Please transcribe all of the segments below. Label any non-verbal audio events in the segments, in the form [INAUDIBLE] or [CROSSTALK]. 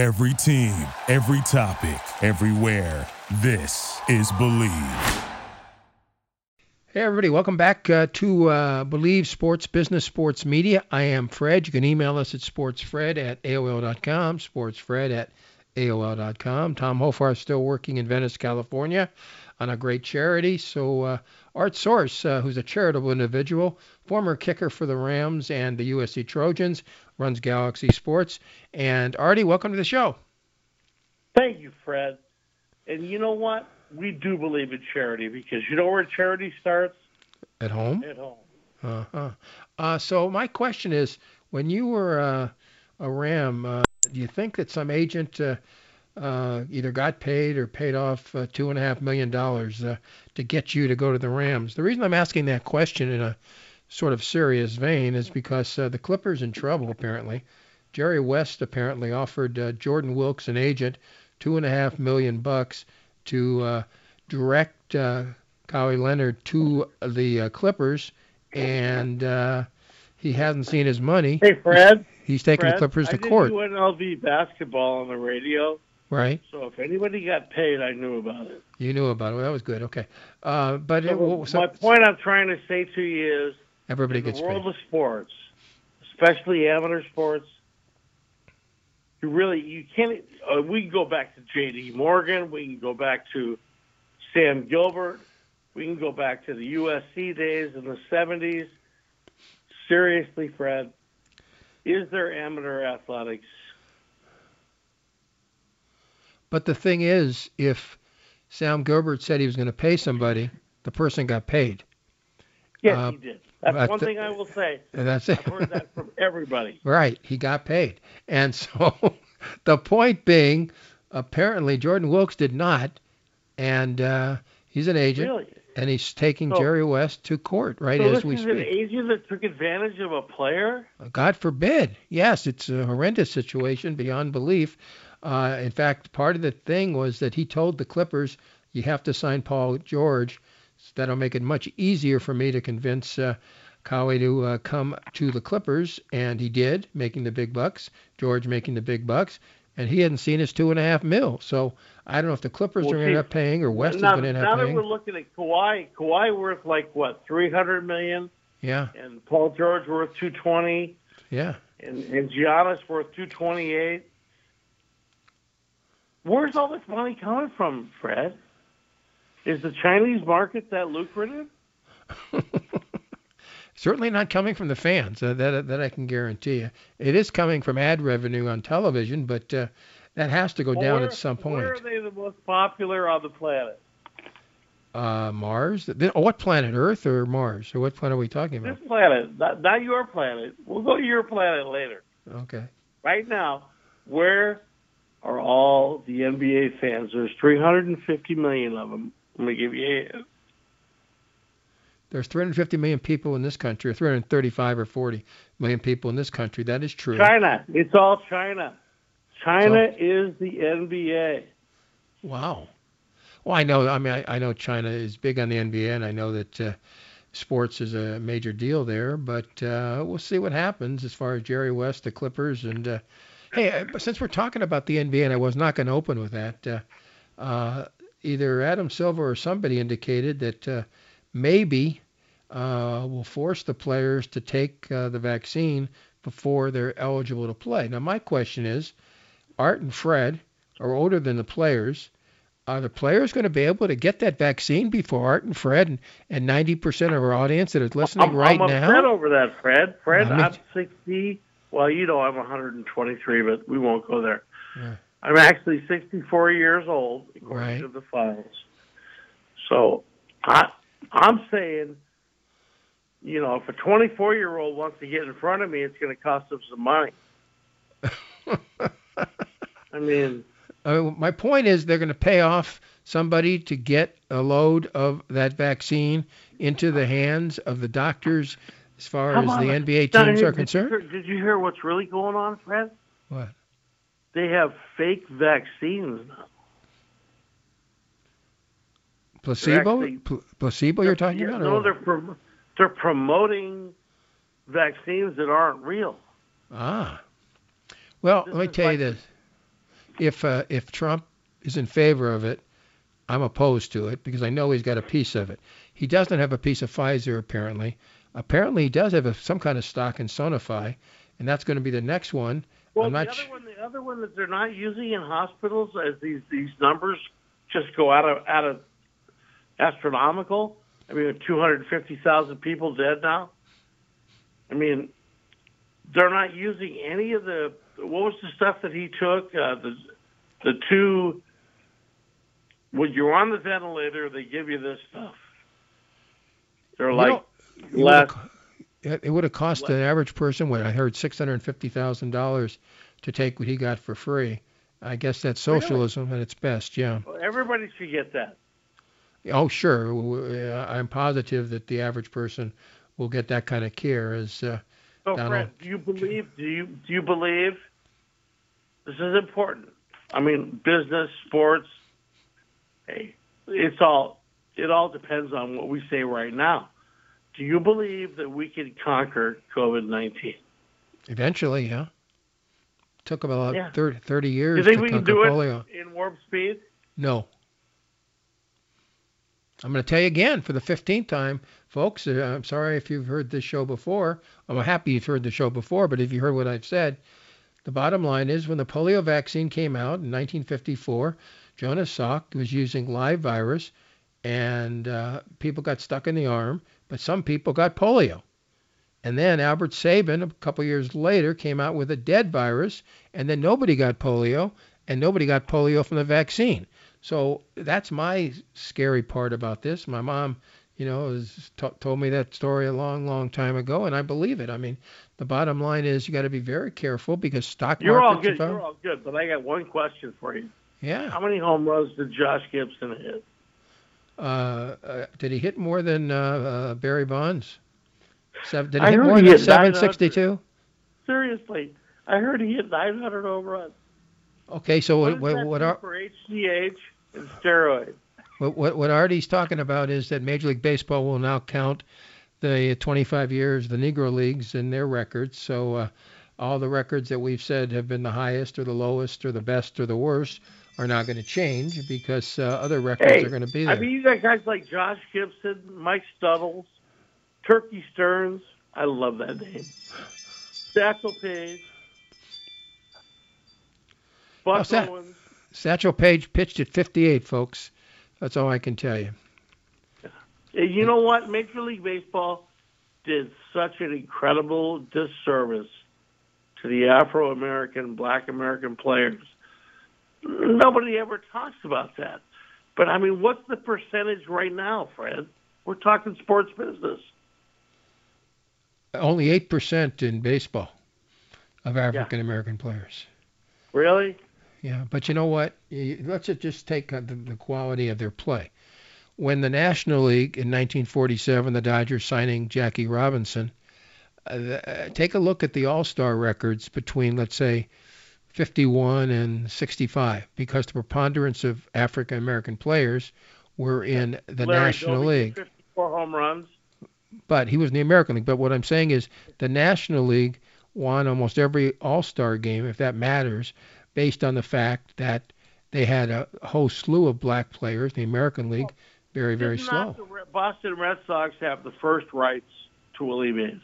Every team, every topic, everywhere. This is Bleav. Hey, everybody, welcome back uh, to uh, Bleav Sports Business Sports Media. I am Fred. You can email us at sportsfred at AOL.com, sportsfred at AOL.com. Tom Hofar is still working in Venice, California on a great charity. So, uh, Art Source, uh, who's a charitable individual, former kicker for the Rams and the USC Trojans, runs Galaxy Sports. And Artie, welcome to the show. Thank you, Fred. And you know what? We do believe in charity because you know where charity starts? At home? At home. Uh-huh. Uh, so my question is, when you were uh, a Ram, uh, do you think that some agent uh, uh, either got paid or paid off two and a half million dollars to get you to go to the Rams? The reason I'm asking that question in a sort of serious vein is because the Clippers in trouble apparently. Jerry West apparently offered Jordan Wilkes, an agent, two and a half million bucks to direct uh, Kawhi Leonard to the uh, Clippers, and uh, he hasn't seen his money. Hey, Fred. He's taking Fred, the Clippers to court. I court, did UNLV basketball on the radio, right? so if anybody got paid, I knew about it. You knew about it. Well, that was good. Okay, uh, but So well, so my point I'm trying to say to you is, everybody in the world paid. of sports, especially amateur sports, you really you can't. Uh, we can go back to J.D. Morgan. We can go back to Sam Gilbert. We can go back to the USC days in the '70s. Seriously, Fred, is there amateur athletics? But the thing is, if Sam Gilbert said he was going to pay somebody, the person got paid, Yes, Uh, he did. That's one thing I will say. and that's it. I've heard that from everybody. [LAUGHS] Right, he got paid. And so [LAUGHS] the point being, apparently Jordan Wilkes did not, and uh, he's an agent, Really? And he's taking So- Jerry West to court right So as we is an speak. agent that took advantage of a player. God forbid. Yes, it's a horrendous situation beyond belief. Uh, in fact, part of the thing was that he told the Clippers, "You have to sign Paul George. So That'll make it much easier for me to convince uh, Kawhi to uh, come to the Clippers." And he did, making the big bucks. George making the big bucks, and he hadn't seen his two and a half mil. So I don't know if the Clippers Well, are going to end up paying or West is going to end up paying. now that we're looking at Kawhi, Kawhi worth like what, three hundred million, Yeah, and Paul George worth two twenty, yeah. and and Giannis worth two twenty eight. Where's all this money coming from, Fred? Is the Chinese market that lucrative? [LAUGHS] Certainly not coming from the fans. Uh, that that I can guarantee you. It is coming from ad revenue on television, but uh, that has to go Well, down where- at some point. Where are they the most popular on the planet? Uh, Mars? Oh, what planet? Earth or Mars? Or what planet are we talking about? This planet, not, not your planet. We'll go to your planet later. Okay. Right now, where are all the NBA fans? There's 350 million of them. Let me give you. There's 350 million people in this country, or 335 or 40 million people in this country. That is true. China. It's all China. China is the NBA. Wow. Well, I know. I mean, I, I know China is big on the NBA, and I know that uh, sports is a major deal there. But uh, we'll see what happens as far as Jerry West, the Clippers, and uh, hey, uh, since we're talking about the NBA, and I was not going to open with that, uh, uh, either Adam Silver or somebody indicated that uh, maybe uh, will force the players to take uh, the vaccine before they're eligible to play. Now, my question is, Art and Fred are older than the players. Are the players going to be able to get that vaccine before Art and Fred and, and 90% of our audience that is listening I'm, right I'm now? upset over that, Fred. Fred, I mean- I'm 60. Well, you know I'm 123, but we won't go there. Yeah. I'm actually 64 years old, according Right. to the files. So I, I'm saying, you know, if a 24 year old wants to get in front of me, it's going to cost him some money. [LAUGHS] I mean, I mean, my point is they're going to pay off somebody to get a load of that vaccine into the hands of the doctors as far as the NBA Now, teams did are you concerned. hear- Did you hear what's really going on, Fred? What? They have fake vaccines now. Placebo? actually- Pl- placebo you're talking about? or No, what? they're prom- they're promoting vaccines that aren't real. Ah. Well, This let me tell you this. if uh, if Trump is in favor of it, I'm opposed to it because I know he's got a piece of it. He doesn't have a piece of Pfizer apparently. Apparently, he does have a, some kind of stock in Sanofi, and that's going to be the next one. Well, the other sh- one, the other one that they're not using in hospitals, as these these numbers just go out of out of astronomical. I mean, 250,000 people dead now. I mean, they're not using any of the. What was the stuff that he took? Uh, the the two. When you're on the ventilator, they give you this stuff. They're You like know, it would've- It would have cost an average person what I heard six hundred and fifty thousand dollars to take what he got for free. I guess that's Really? socialism at its best. Yeah. Everybody should get that. Oh, sure. Uh, I'm positive that the average person will get that kind of care. As uh, So, Donald. Fred, do you believe? Do you do you believe? This is important. I mean, business, sports. Hey, it's all. It all depends on what we say right now. Do you believe that we can conquer COVID nineteen? eventually, yeah, took about Yeah. 30, 30 Do years you think to we can do polio. it in warp speed? No. I'm going to tell you again for the 15th time, folks. Uh, I'm sorry if you've heard this show before. I'm happy you've heard the show before, but if you heard what I've said, the bottom line is when the polio vaccine came out in 1954, Jonas Salk was using live virus, and uh, people got stuck in the arm, but some people got polio. And then Albert Sabin, a couple years later, came out with a dead virus, and then nobody got polio, and nobody got polio from the vaccine. So that's my scary part about this. My mom, you know, has t- told me that story a long, long time ago, and I believe it. I mean, the bottom line is you got to be very careful because stock You're all markets. good. are- You're all good. But I got one question for you. yeah. How many home runs did Josh Gibson hit? Uh, uh, did he hit more than uh, uh, Barry Bonds? Seven, did he I hit more he than hit 762? Seriously, I heard he hit 900 home runs. Okay, so What, what, what, do for HGH and steroids? what, what, what Artie's talking about is that Major League Baseball will now count the 25 years, the Negro Leagues, in their records. So uh, all the records that we've said have been the highest or the lowest or the best or the worst are now going to change because uh, other records Hey, are going to be there. I mean, you got guys like Josh Gibson, Mike Studdles, Turkey Stearnes. I love that name. Satchel Paige. Buck Oh, Sa- Owens. Satchel Paige pitched at 58, folks. That's all I can tell you. You know what? Major League Baseball did such an incredible disservice to the Afro American, Black American players. Nobody ever talks about that. But I mean, what's the percentage right now, Fred? We're talking sports business. Only 8% in baseball of African American players. Really? Yeah, but you know what? Let's just take the, quality of their play. When the National League in 1947, the Dodgers signing Jackie Robinson, uh, uh, take a look at the All-Star records between, let's say, 51 and 65, because the preponderance of African American players were in the Larry National Doby, League. 54 home runs. But he was in the American League. But what I'm saying is the National League won almost every All-Star game, if that matters, based on the fact that they had a whole slew of black players. In the American League, very, very Did slow. the Boston Red Sox have the first rights to Willie Mays?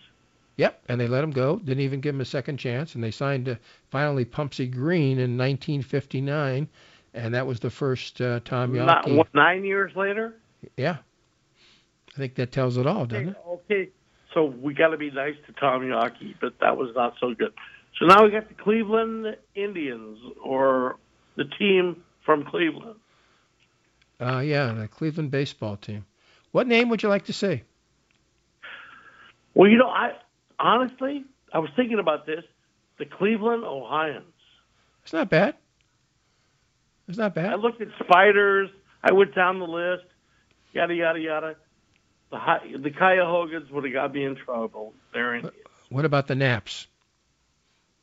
Yep, and they let him go. Didn't even give him a second chance, and they signed uh, finally Pumpsie Green in 1959, and that was the first uh, Tom Not, Yawkey. what, nine years later? Yeah, I think that tells it all, doesn't Okay, it? okay. So we got to be nice to Tom Yawkey, but that was not so good. So now we got the Cleveland Indians, or the team from Cleveland. Uh, yeah, the Cleveland baseball team. What name would you like to see? Well, you know, I honestly, I was thinking about this. The Cleveland Ohioans. It's not bad. It's not bad. I looked at spiders. I went down the list. Yada yada yada. The the Cuyahogas would have got me in trouble. They're in. What about the Naps?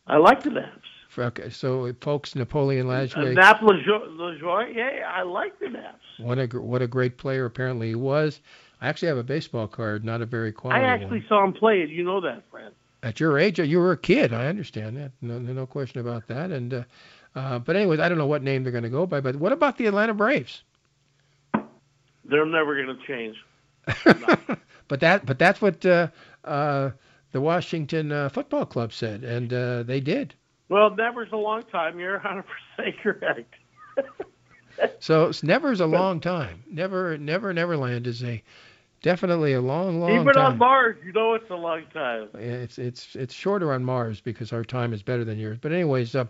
I like the Naps. Okay, so folks, Napoleon Uh, Lajoie, Nap LaJoie, LaJoie, yeah, I like the Naps. what a gr- what a great player apparently he was. I actually have a baseball card, not a very quality. I actually one. saw him play it. You know that, Fred. At your age, you were a kid. I understand that. No, no no question about that. And uh, Uh, but anyways, I don't know what name they're going to go by. But what about the Atlanta Braves? They're never going to change. [LAUGHS] but that but that's what uh, uh, the Washington uh, Football Club said, and uh, they did. Well, never's a long time. You're 100 percent correct. [LAUGHS] so never's a long time. Never, never, Neverland is a definitely a long, long time. Even time. on Mars, you know it's a long time. It's it's it's shorter on Mars because our time is better than yours. But anyways, uh,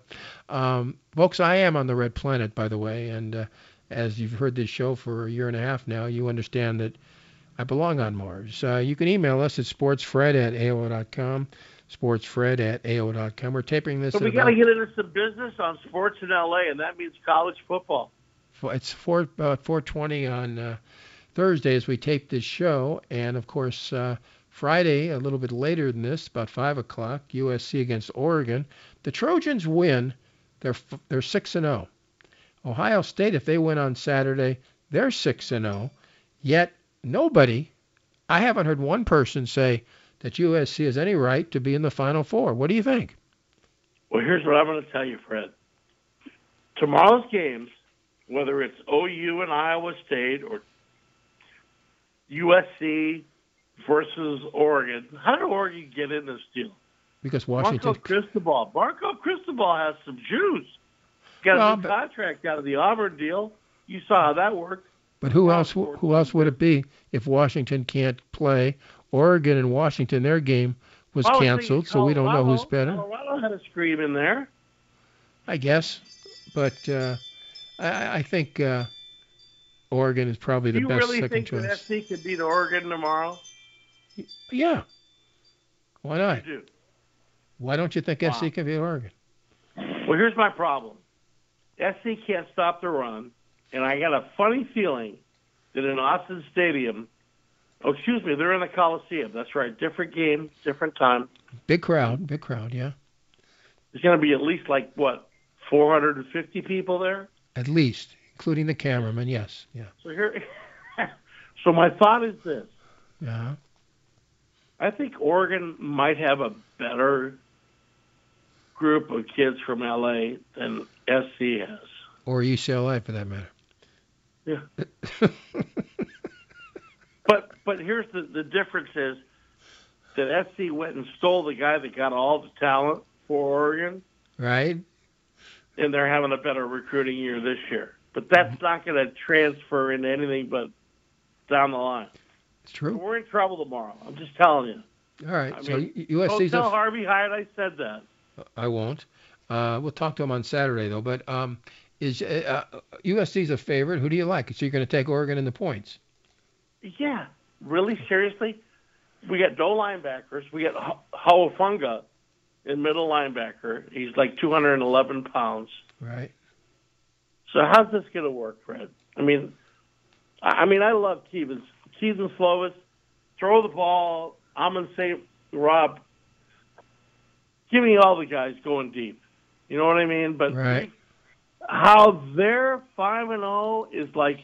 um, folks, I am on the red planet, by the way, and uh, as you've heard this show for a year and a half now, you understand that I belong on Mars. Uh, you can email us at sportsfred at AOL.com. Sportsfred at AOL.com. We're taping this. So we got to get into some business on sports in LA, and that means college football. It's 4 uh, 420 on uh, Thursday as we tape this show, and of course uh, Friday a little bit later than this, about five o'clock, USC against Oregon. The Trojans win. They're they're six and zero. Oh. Ohio State, if they win on Saturday, they're six and zero. Oh. Yet nobody, I haven't heard one person say that USC has any right to be in the Final Four. What do you think? Well, here's what I'm going to tell you, Fred. Tomorrow's games, whether it's OU and Iowa State or USC versus Oregon, how did Oregon get in this deal? Because Washington. Mario Cristobal. Mario Cristobal has some juice. Got well, a new contract out of the Auburn deal. You saw how that worked. But who else? Who else would it be if Washington can't play? Oregon and Washington, their game was canceled, so we don't know who's better. Colorado had a scream in there. I guess, but uh, I, I think uh, Oregon is probably the best really second choice. Do you really think that SC could beat Oregon tomorrow? Yeah. Why not? do. Why don't you think wow. SC can beat Oregon? Well, here's my problem. SC can't stop the run. And I got a funny feeling that in Autzen Stadium, oh, excuse me, they're in the Coliseum. That's right. Different game, different time. Big crowd, big crowd, yeah. There's going to be at least like, what, 450 people there? At least, including the cameraman, yes, yeah. So here, [LAUGHS] so my thought is this. Yeah. I think Oregon might have a better group of kids from LA than SC has. Or UCLA, for that matter. Yeah. [LAUGHS] but but here's the the difference is that SC went and stole the guy that got all the talent for Oregon. Right. And they're having a better recruiting year this year. But that's mm-hmm. not going to transfer into anything but down the line. It's true. we're in trouble tomorrow. I'm just telling you. All right. I so mean, USC's don't tell a... Harvey Hyde I said that. I won't. Uh, we'll talk to him on Saturday though. But um, is uh, USC's a favorite. Who do you like? So you're going to take Oregon in the points? Yeah, really seriously. We got no linebackers. We got Hau'ofunga in middle linebacker. He's like 211 pounds. Right. So how's this going to work, Fred? I mean, I mean, I love Kedon. Kedon Slovis, throw the ball. I'm going to say, Rob, give me all the guys going deep. You know what I mean? But right how their five and zero oh is like.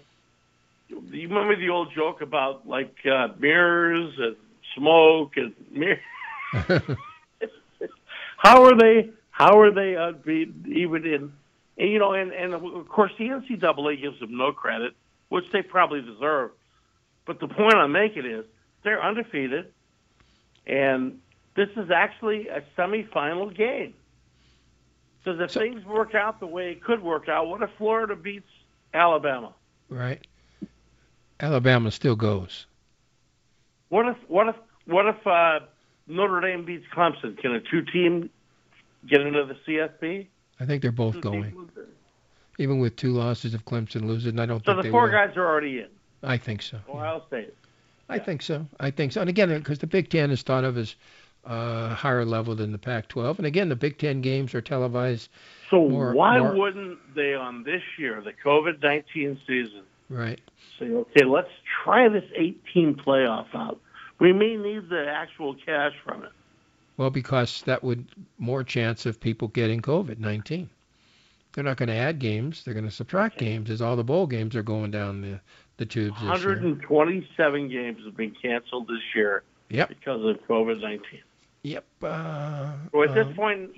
You remember the old joke about like uh, mirrors and smoke and mirrors? [LAUGHS] how are they? How are they unbeaten even in? And, you know, and and of course the NCAA gives them no credit, which they probably deserve. But the point I'm making is they're undefeated, and this is actually a semifinal game. Because if so, things work out the way it could work out, what if Florida beats Alabama? Right. Alabama still goes. What if what if what if uh, Notre Dame beats Clemson? Can a two team get into the CFP? I think they're both two going. Even with two losses, if Clemson loses, and I don't so think the four will. guys are already in. I think so. Ohio yeah. State. I yeah. think so. I think so. And again, because the Big Ten is thought of as uh, higher level than the Pac-12. And again, the Big Ten games are televised. So more, why more... wouldn't they on this year, the COVID-19 season, right? Say, okay, let's try this 18 playoff out. We may need the actual cash from it. Well, because that would more chance of people getting COVID-19. They're not going to add games. They're going to subtract okay. games as all the bowl games are going down the, the tubes 127 games have been canceled this year yep. because of COVID 19. Yep. Uh, well, at this um, point,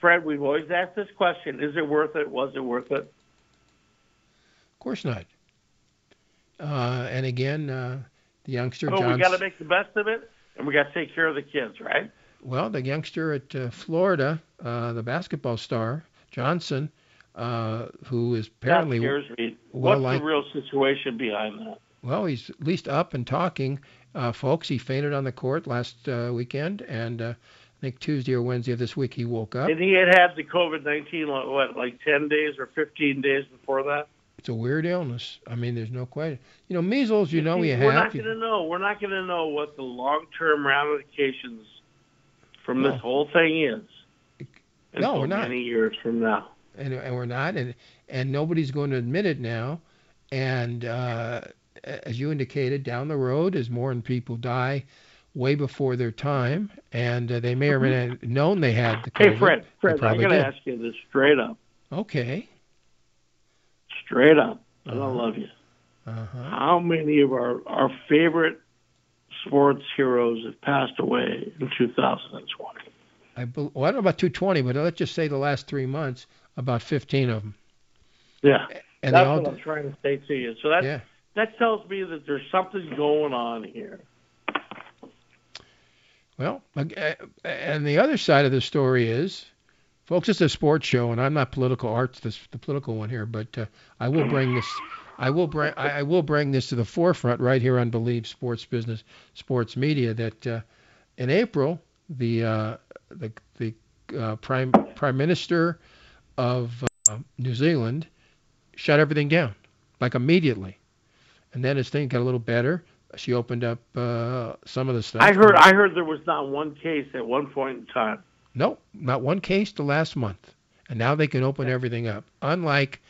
Fred, we've always asked this question: Is it worth it? Was it worth it? Of course not. Uh, and again, uh, the youngster. Oh, John we got to make the best of it, and we got to take care of the kids, right? Well, the youngster at uh, Florida, uh, the basketball star Johnson, uh, who is apparently that scares me. What's the real situation behind that? well, he's at least up and talking. Uh, folks, he fainted on the court last uh, weekend, and uh, I think Tuesday or Wednesday of this week he woke up. And he had had the COVID nineteen, what, like ten days or fifteen days before that. It's a weird illness. I mean, there's no question. You know, measles. You know, See, we're have. not going to know. We're not going to know what the long-term ramifications from No. this whole thing is. No, we're not. Many years from now. and, and we're not, and and nobody's going to admit it now. And uh, as you indicated, down the road, as more and people die way before their time, and uh, they may or may not have known they had the COVID. Hey, Fred. Fred, I'm going to ask you this straight up. Okay. Straight up. And I Uh-huh. love you. Uh-huh. How many of our, our favorite sports heroes have passed away in 2020? I, bel well, I don't know about 220, but let's just say the last three months, about 15 of them. Yeah. And That's what I'm trying to say to you. So that yeah. That tells me that there's something going on here. Well, and the other side of the story is, folks, it's a sports show, and I'm not political arts, the political one here, but uh, I will bring this, I will bring, I will bring this to the forefront right here on Bleav Sports Business, Sports Media. That uh, in April, the uh, the the uh, prime prime minister of uh, New Zealand shut everything down, like immediately, and then as things got a little better, she opened up uh, some of the stuff. I heard I heard there was not one case at one point in time. Nope, not one case the last month. And now they can open everything up. Unlike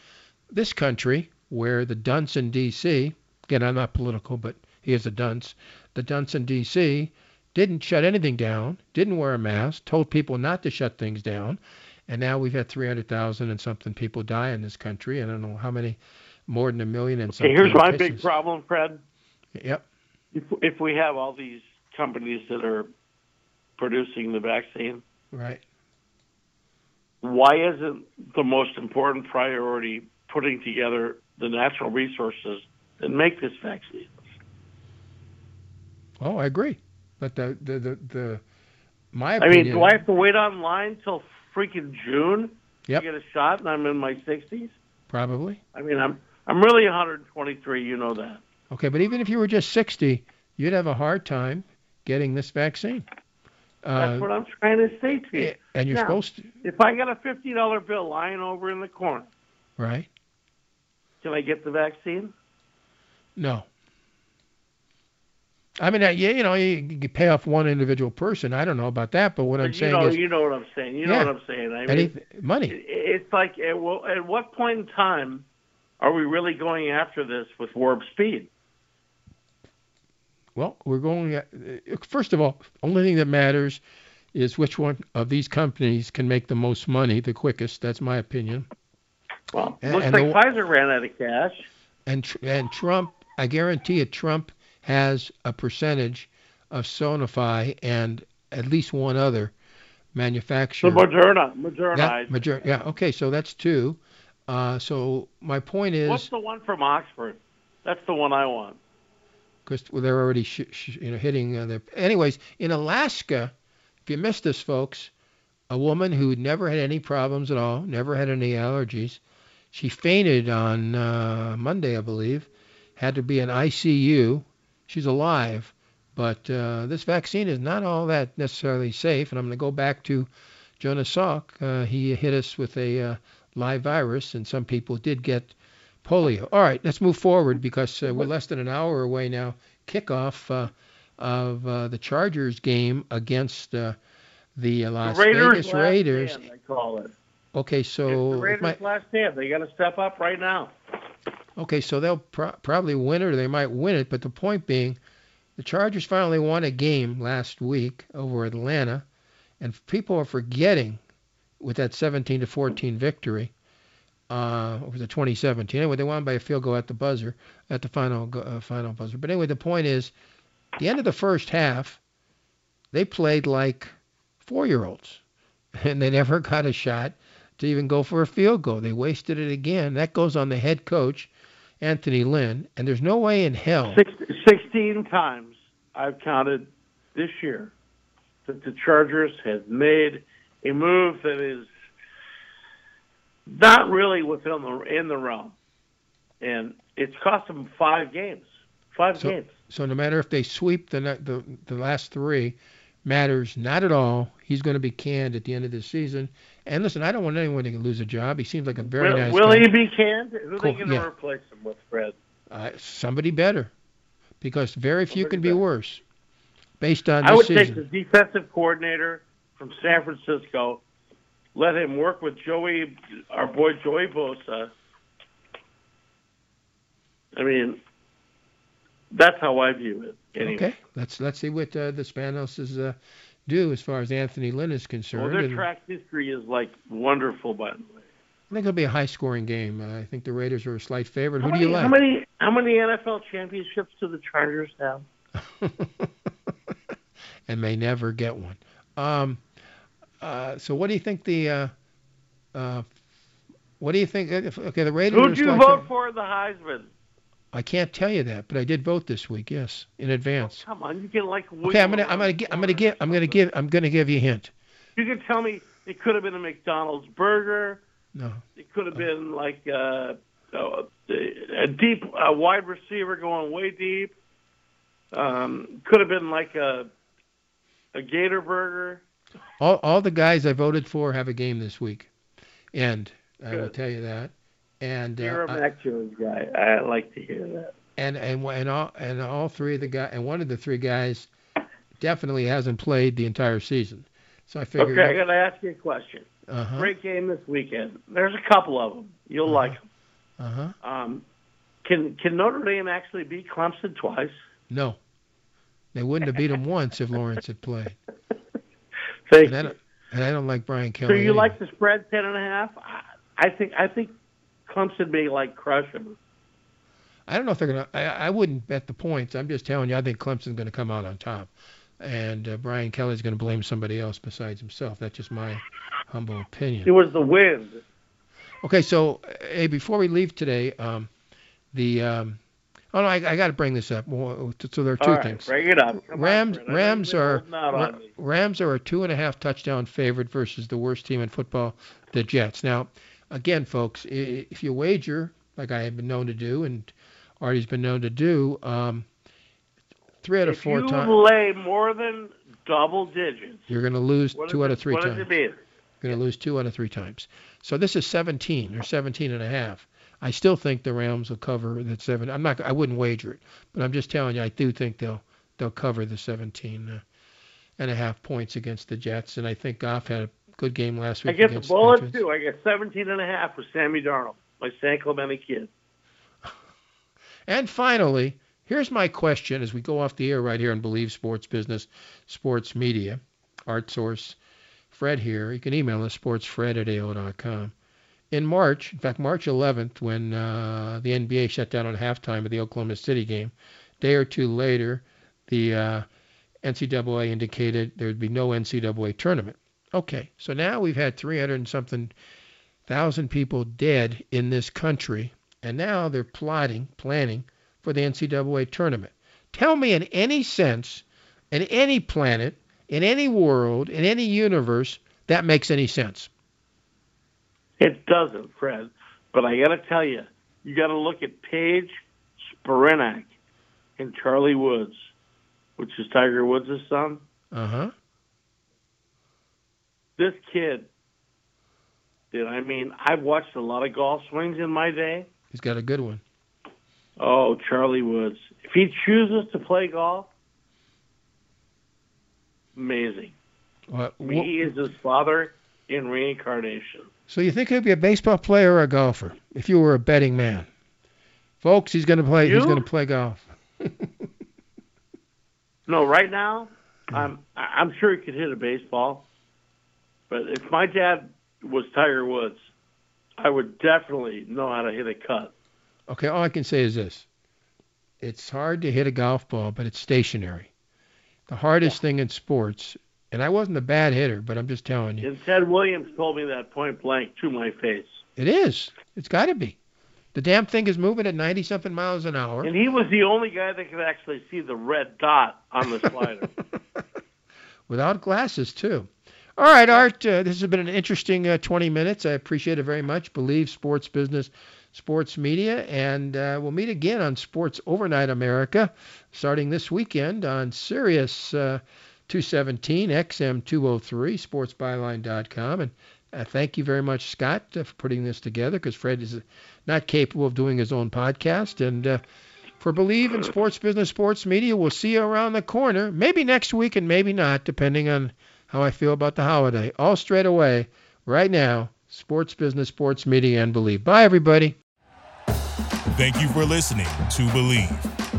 this country, where the dunce in D.C., again, I'm not political, but he is a dunce, the dunce in D.C. didn't shut anything down, didn't wear a mask, told people not to shut things down. And now we've had 300,000 and something people die in this country. I don't know how many, more than a million and Okay, here's my big problem, Fred. Yep. If, if we have all these companies that are producing the vaccine, Right. why isn't the most important priority putting together the natural resources that make this vaccine? Oh, I agree. But the, the, the, the my I opinion. mean, do I have to wait online till freaking June Yep. to get a shot, and I'm in my 60s? Probably. I mean, I'm I'm really 123. You know that. Okay, but even if you were just 60, you'd have a hard time getting this vaccine. That's Uh, what I'm trying to say to you. and you're Now- supposed to, If I got a fifty dollar bill lying over in the corner, right? can I get the vaccine? No. I mean, yeah, you know, you, pay off one individual person. I don't know about that, but what I'm you saying know, is you know what I'm saying. You know what I'm saying. I mean, money. it's like at, well, at what point in time are we really going after this with warp speed? Well, we're going. At, first of all, only thing that matters is which one of these companies can make the most money the quickest. That's my opinion. Well, And- looks and like the- Pfizer ran out of cash. And and Trump, I guarantee you, Trump has a percentage of Sanofi and at least one other So manufacturer. Moderna, Moderna. That major- yeah, okay, so that's two. Uh, so my point is. What's the one from Oxford? That's the one I want. because they're already sh- sh- you know hitting uh, their. Anyways, in Alaska, if you missed this, folks, a woman who never had any problems at all, never had any allergies, she fainted on uh, Monday, I believe, had to be in ICU. She's alive, but uh, this vaccine is not all that necessarily safe. And I'm going to go back to Jonas Salk. Uh, he hit us with a uh, live virus, and some people did get polio. All right, let's move forward because uh, we're less than an hour away now. Kickoff uh, of uh, the Chargers game against uh, the Las the Raiders Vegas last Raiders. stand, I call it. Okay, it's so the if Raiders my- last stand. They got to step up right now. Okay, so they'll pro- probably win it or they might win it, but the point being, the Chargers finally won a game last week over Atlanta, and people are forgetting with that 17 to 14 victory. Uh, over the 2017. Anyway, they won by a field goal at the buzzer, at the final uh, final buzzer. But anyway, the point is, the end of the first half, they played like four-year-olds. [LAUGHS] and they never got a shot to even go for a field goal. They wasted it again. That goes on the head coach, Anthony Lynn, and there's no way in hell. Six, 16 times I've counted this year that the Chargers have made a move that is not really within the in the realm, and it's cost them five games. Five So- games. So no matter if they sweep the the the last three, matters not at all. He's going to be canned at the end of the season. And listen, I don't want anyone to lose a job. He seems like a very will nice will guy. he be canned? Who are Cool, they going to yeah. replace him with, Fred? Uh, somebody better, because very few Somebody can be worse, based on I this would season. take the defensive coordinator from San Francisco, let him work with Joey, our boy Joey Bosa. I mean, that's how I view it. Anyway. Okay, let's let's see what uh, the Spanos uh, do as far as Anthony Lynn is Well, concerned. their and track history is like wonderful, by the way. I think it'll be a high-scoring game. Uh, I think the Raiders are a slight favorite. Who how do you like? How many how many NFL championships do the Chargers have? [LAUGHS] and may never get one. Um, uh, so what do you think the uh, uh, what do you think? if- Okay, the Raiders. Who'd you slight vote favorite. for in the Heisman? I can't tell you that, but I did vote this week. Yes, in advance. Come on, you can like. Okay, I'm gonna I'm gonna gi- I'm gonna give I'm gonna give I'm gonna give you a hint. You can tell me it could have been a McDonald's burger. No, It could have been like uh, uh, a deep, a wide receiver going way deep. Um, could have been like a a Gator burger. All all the guys I voted for have a game this week, and I will tell you that. And You're uh, a I- Mac Jones guy. I like to hear that. and and and all and all three of the guys and one of the three guys definitely hasn't played the entire season. So I figured. Okay, I got to ask you a question. uh-huh, Great game this weekend. There's a couple of them. You'll like 'em. uh-huh. Um, can can Notre Dame actually beat Clemson twice? No, they wouldn't have beat him once if Lawrence had played. [LAUGHS] Thank And I you. don't, and I don't like Brian Kelly. So Kelly. you anyway. like the spread ten and a half? I, I think I think Clemson may like crush them. I don't know if they're gonna. I, I wouldn't bet the points. I'm just telling you. I think Clemson's gonna come out on top, and uh, Brian Kelly's gonna blame somebody else besides himself. That's just my humble opinion. It was the wind. Okay, so hey, before we leave today, um, the um, oh no, I, I got to bring this up. So there are two All right, things. bring it up. Come on, Rams Fred. Rams are holding out Ra- on. Rams are a two and a half touchdown favorite versus the worst team in football, the Jets. Now, again, folks, if you wager like I have been known to do and Artie's been known to do, um, three out of If four you times lay more than double digits, you're going to lose two out it- of three what times. does it mean? Going to lose two out of three times. So this is 17 or 17 and a half. I still think the Rams will cover that seven. I'm not. I wouldn't wager it, but I'm just telling you, I do think they'll they'll cover the 17 uh, and a half points against the Jets. And I think Goff had a good game last week. I get the bullet Patriots. too. I get 17 and a half with Sammy Darnold, my San Clemente kid. [LAUGHS] And finally, here's my question as we go off the air right here and Bleav Sports Business, Sports Media, Art Source, Fred here. You can email us, sportsfred at AO.com. In March, in fact, March 11th, when uh, the NBA shut down on halftime of the Oklahoma City game, day or two later, the uh, NCAA indicated there would be no NCAA tournament. Okay, so now we've had 300 and something thousand people dead in this country, and now they're plotting, planning for the NCAA tournament. Tell me in any sense, in any planet, in any world, in any universe, that makes any sense. It doesn't, Fred. But I got to tell you, you got to look at Paige Spiranac and Charlie Woods, which is Tiger Woods' son. Uh huh. This kid, did I mean, I've watched a lot of golf swings in my day. He's got a good one. Oh, Charlie Woods. If he chooses to play golf, amazing. What, mean, he is his father in reincarnation. So you think he'd be a baseball player or a golfer? If you were a betting man, folks, he's going to play. He's going to play golf. [LAUGHS] No, right now, I'm I'm sure he could hit a baseball. But if my dad was Tiger Woods, I would definitely know how to hit a cut. Okay, all I can say is this. It's hard to hit a golf ball, but it's stationary. The hardest thing in sports, And I wasn't a bad hitter, but I'm just telling you. And Ted Williams told me that point blank to my face. It is. It's got to be. The damn thing is moving at 90 something miles an hour. And he was the only guy that could actually see the red dot on the slider. [LAUGHS] Without glasses, too. All right, Art, uh, this has been an interesting uh, 20 minutes. I appreciate it very much. Bleav Sports Business, Sports Media, and uh, we'll meet again on Sports Overnight America starting this weekend on Sirius uh, 217, XM 203, sportsbyline.com. And uh, thank you very much, Scott, uh, for putting this together because Fred is not capable of doing his own podcast. And for Bleav in Sports Business, Sports Media, we'll see you around the corner, maybe next week and maybe not, depending on how I feel about the holiday. All straight away, right now, sports business, sports media, and Bleav. Bye, everybody. Thank you for listening to Bleav.